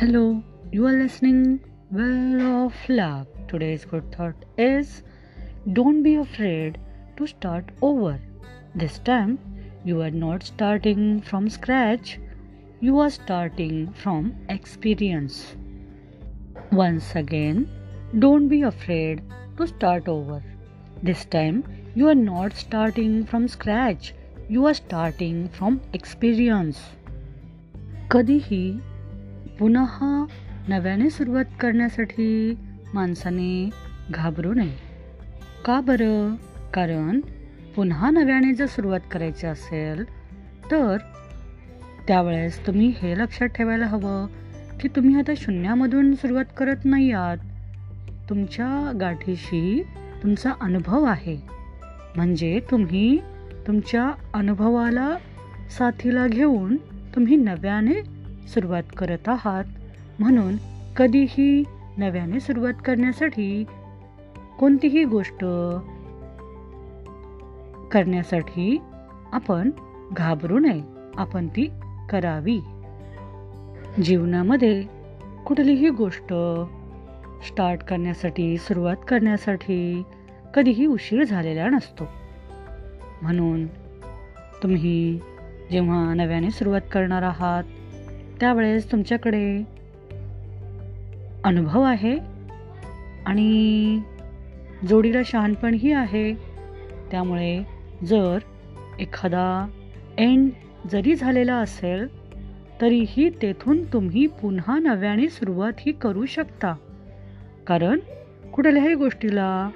Hello, you are listening Well of Luck. Today's good thought is don't be afraid to start over. This time, you are not starting from scratch, you are starting from experience. Once again, don't be afraid to start over. This time, you are not starting from scratch, you are starting from experience. कधीही पुन्हा नव्याने सुरुवात करण्यासाठी माणसाने घाबरू नये. का बरं? कारण पुन्हा नव्याने जर सुरुवात करायची असेल तर त्यावेळेस तुम्ही हे लक्षात ठेवायला हवं की तुम्ही आता शून्यामधून सुरुवात करत नाही आहात तुमच्या गाठीशी तुमचा अनुभव आहे. म्हणजे तुम्ही तुमच्या अनुभवाला साथीला घेऊन तुम्ही नव्याने सुरुवात करत आहात. म्हणून कधीही नव्याने सुरुवात करण्यासाठी कोणतीही गोष्ट करण्यासाठी आपण घाबरू नये. आपण ती करावी. जीवनामध्ये कुठलीही गोष्ट स्टार्ट करण्यासाठी सुरुवात करण्यासाठी कधीही उशीर झालेला नसतो. म्हणून तुम्ही जेव्हा नव्याने सुरुवात करणार आहात त्यावेळेस तुमच्याकडे अनुभव आहे आणि जोडीला शहाणपणही आहे. त्यामुळे जर एखादा एंड जरी झालेला असेल तरीही तेथून तुम्ही पुन्हा नव्याने सुरुवात ही करू शकता. कारण कुठल्याही गोष्टीला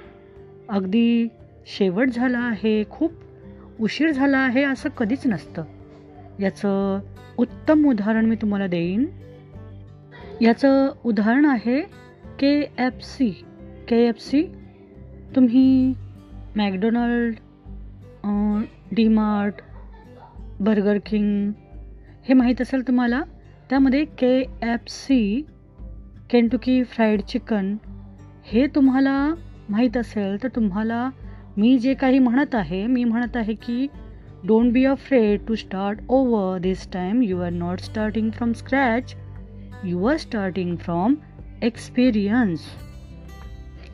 अगदी शेवट झाला आहे खूप उशीर झाला आहे असं कधीच नसतं. याचं उत्तम उदाहरण मी तुम्हाला देईन. याचं उदाहरण आहे K F C. K F C तुम्ही McDonald D Mart burger king हे माहीत असेल तुम्हाला. त्यामध्ये K F C Kentucky fried chicken हे तुम्हाला माहीत असेल. तर तुम्हाला मी जे काही म्हणत आहे मी म्हणत आहे की don't be afraid to start over this time you are not starting from scratch you are starting from experience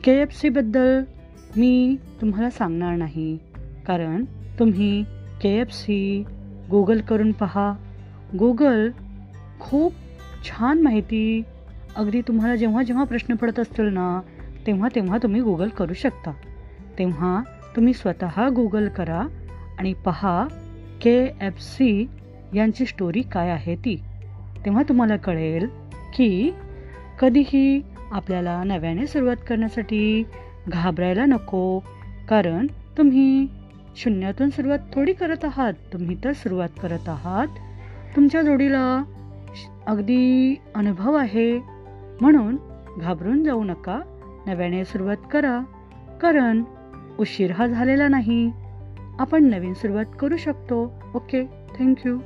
K F सीबद्दल मी तुम्हाला सांगणार नाही. कारण तुम्ही के एफ सी गुगल करून पहा. गुगल खूप छान माहिती अगदी तुम्हाला जेव्हा जेव्हा प्रश्न पडत असतील ना तेव्हा तेव्हा तुम्ही गुगल करू शकता. तेव्हा तुम्ही स्वतः गुगल करा. आणि पहा के एफ सी यांची स्टोरी काय आहे ती. तेव्हा तुम्हाला कळेल की कधीही आपल्याला नव्याने सुरुवात करण्यासाठी घाबरायला नको कारण तुम्ही शून्यातून सुरुवात थोडी करत आहात. तुम्ही तर सुरुवात करत आहात. तुमच्या जोडीला अगदी अनुभव आहे. म्हणून घाबरून जाऊ नका. नव्याने सुरुवात करा. कारण उशीर हा झालेला नाही. आपण नवीन सुरुवात करू शकतो. Okay thank you.